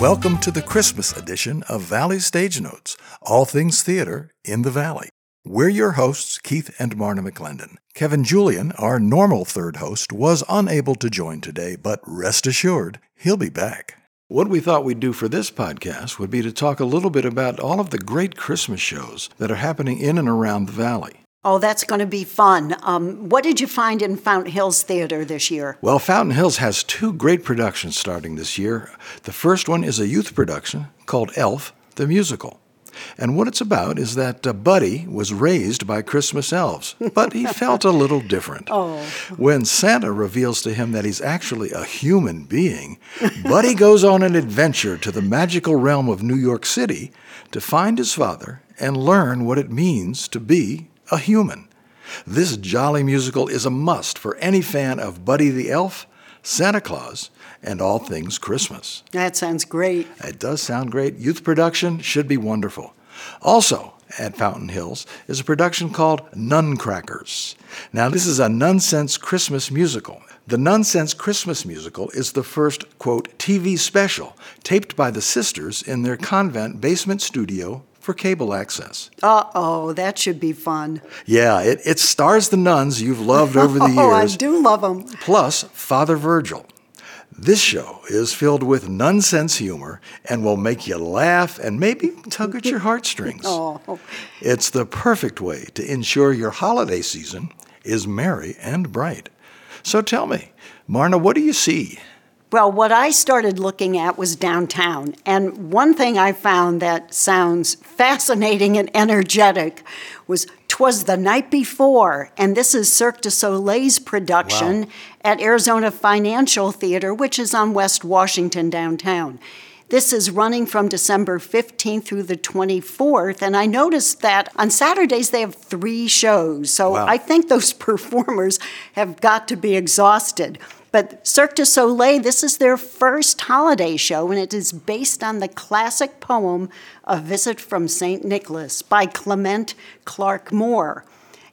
Welcome to the Christmas edition of Valley Stage Notes, all things theater in the Valley. We're your hosts, Keith and Marna McClendon. Kevin Julian, our normal third host, was unable to join today, but rest assured, he'll be back. What we thought we'd do for this podcast would be to talk a little bit about all of the great Christmas shows that are happening in and around the Valley. Oh, that's going to be fun. Um, what did you find in Fountain Hills Theater this year? Well, Fountain Hills has two great productions starting this year. The first one is a youth production called Elf, the Musical. And what it's about is that uh, Buddy was raised by Christmas elves, but he felt a little different. Oh. When Santa reveals to him that he's actually a human being, Buddy goes on an adventure to the magical realm of New York City to find his father and learn what it means to be a human. This jolly musical is a must for any fan of Buddy the Elf, Santa Claus, and all things Christmas. That sounds great. It does sound great. Youth production should be wonderful. Also, at Fountain Hills is a production called Nuncrackers. Now, this is a nonsense Christmas musical. The Nonsense Christmas musical is the first, quote, TV special taped by the sisters in their convent basement studio for cable access. Uh oh, that should be fun. Yeah, it, it stars the nuns you've loved over the years. Oh, I do love them. Plus, Father Virgil. This show is filled with nonsense humor and will make you laugh and maybe tug at your heartstrings. Oh. It's the perfect way to ensure your holiday season is merry and bright. So tell me, Marna, what do you see? Well, what I started looking at was downtown. And one thing I found that sounds fascinating and energetic was Twas the Night Before. And this is Cirque du Soleil's production Wow. at Arizona Financial Theater, which is on West Washington downtown. This is running from December 15th through the 24th. And I noticed that on Saturdays they have three shows. So Wow. I think those performers have got to be exhausted. But Cirque du Soleil, this is their first holiday show, and it is based on the classic poem A Visit from St. Nicholas by Clement Clarke Moore.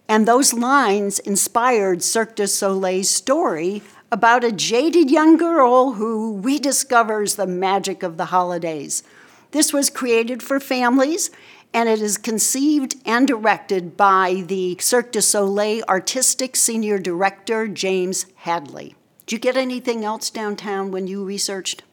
And those lines inspired Cirque du Soleil's story about a jaded young girl who rediscovers the magic of the holidays. This was created for families, and it is conceived and directed by the Cirque du Soleil Artistic Senior Director, James Hadley. Did you get anything else downtown when you researched?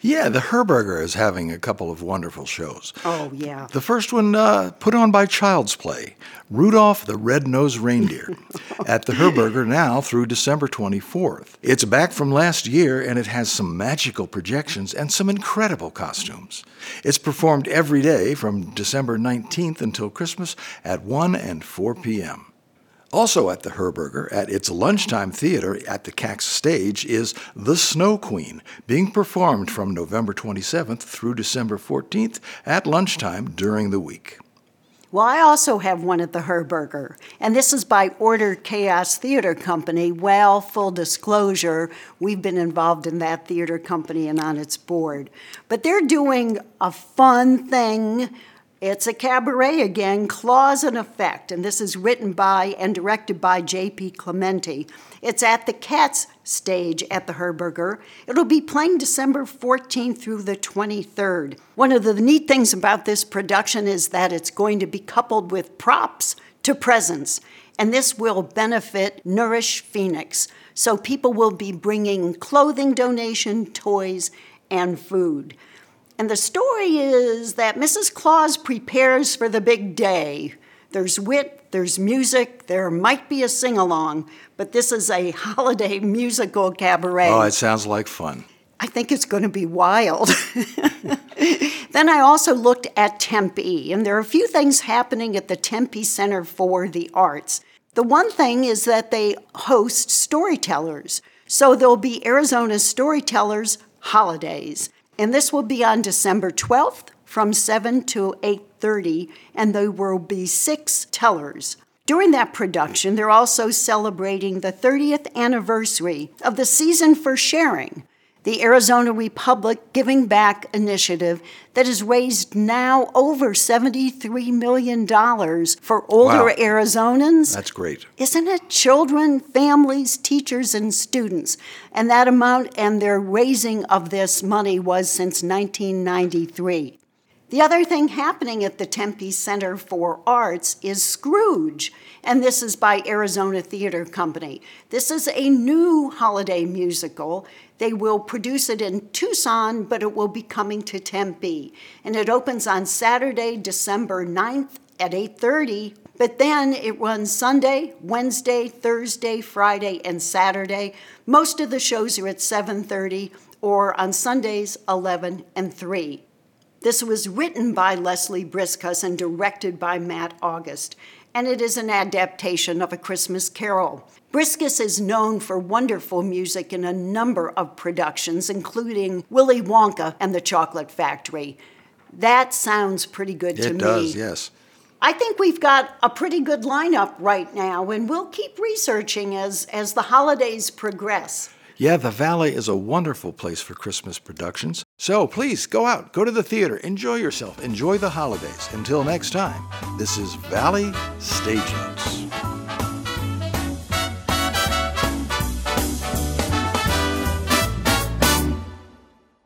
Yeah, the Herberger is having a couple of wonderful shows. Oh, yeah. The first one uh, put on by Child's Play, Rudolph the Red-Nosed Reindeer, at the Herberger now through December 24th. It's back from last year and it has some magical projections and some incredible costumes. It's performed every day from December 19th until Christmas at 1 and 4 p.m. Also at the Herberger, at its lunchtime theater at the Kax stage, is The Snow Queen, being performed from November 27th through December 14th at lunchtime during the week. Well, I also have one at the Herberger, and this is by Order Chaos Theater Company. Well, full disclosure, we've been involved in that theater company and on its board. But they're doing a fun thing. It's a cabaret again, Clause and Effect, and this is written by and directed by J.P. Clementi. It's at the Kax stage at the Herberger. It'll be playing December 14th through the 23rd. One of the neat things about this production is that it's going to be coupled with props to presents, and this will benefit Nourish Phoenix. So people will be bringing clothing donation, toys, and food. And the story is that Mrs. Claus prepares for the big day. There's wit, there's music, there might be a sing along, but this is a holiday musical cabaret. Oh, it sounds like fun. I think it's going to be wild. then I also looked at Tempe, and there are a few things happening at the Tempe Center for the Arts. The one thing is that they host storytellers. So there'll be Arizona Storytellers Holidays. And this will be on December 12th from 7 to 8:30 and there will be 6 tellers. During that production, they're also celebrating the 30th anniversary of the season for sharing. The Arizona Republic Giving Back initiative that has raised now over $73 million for older Wow. Arizonans. That's great. Isn't it children, families, teachers, and students? And that amount and their raising of this money was since 1993. The other thing happening at the Tempe Center for Arts is Scrooge, and this is by Arizona Theater Company. This is a new holiday musical. They will produce it in Tucson, but it will be coming to Tempe. And it opens on Saturday, December 9th at 8:30, but then it runs Sunday, Wednesday, Thursday, Friday, and Saturday. Most of the shows are at 7:30 or on Sundays 11 and 3. This was written by Leslie Bricusse and directed by Matt August, and it is an adaptation of A Christmas Carol. Bricusse is known for wonderful music in a number of productions, including Willy Wonka and the Chocolate Factory. That sounds pretty good to It me. It does, yes. I think we've got a pretty good lineup right now, and we'll keep researching as, as the holidays progress. Yeah, the Valley is a wonderful place for Christmas productions. So please go out, go to the theater, enjoy yourself, enjoy the holidays. Until next time, this is Valley Stage Notes.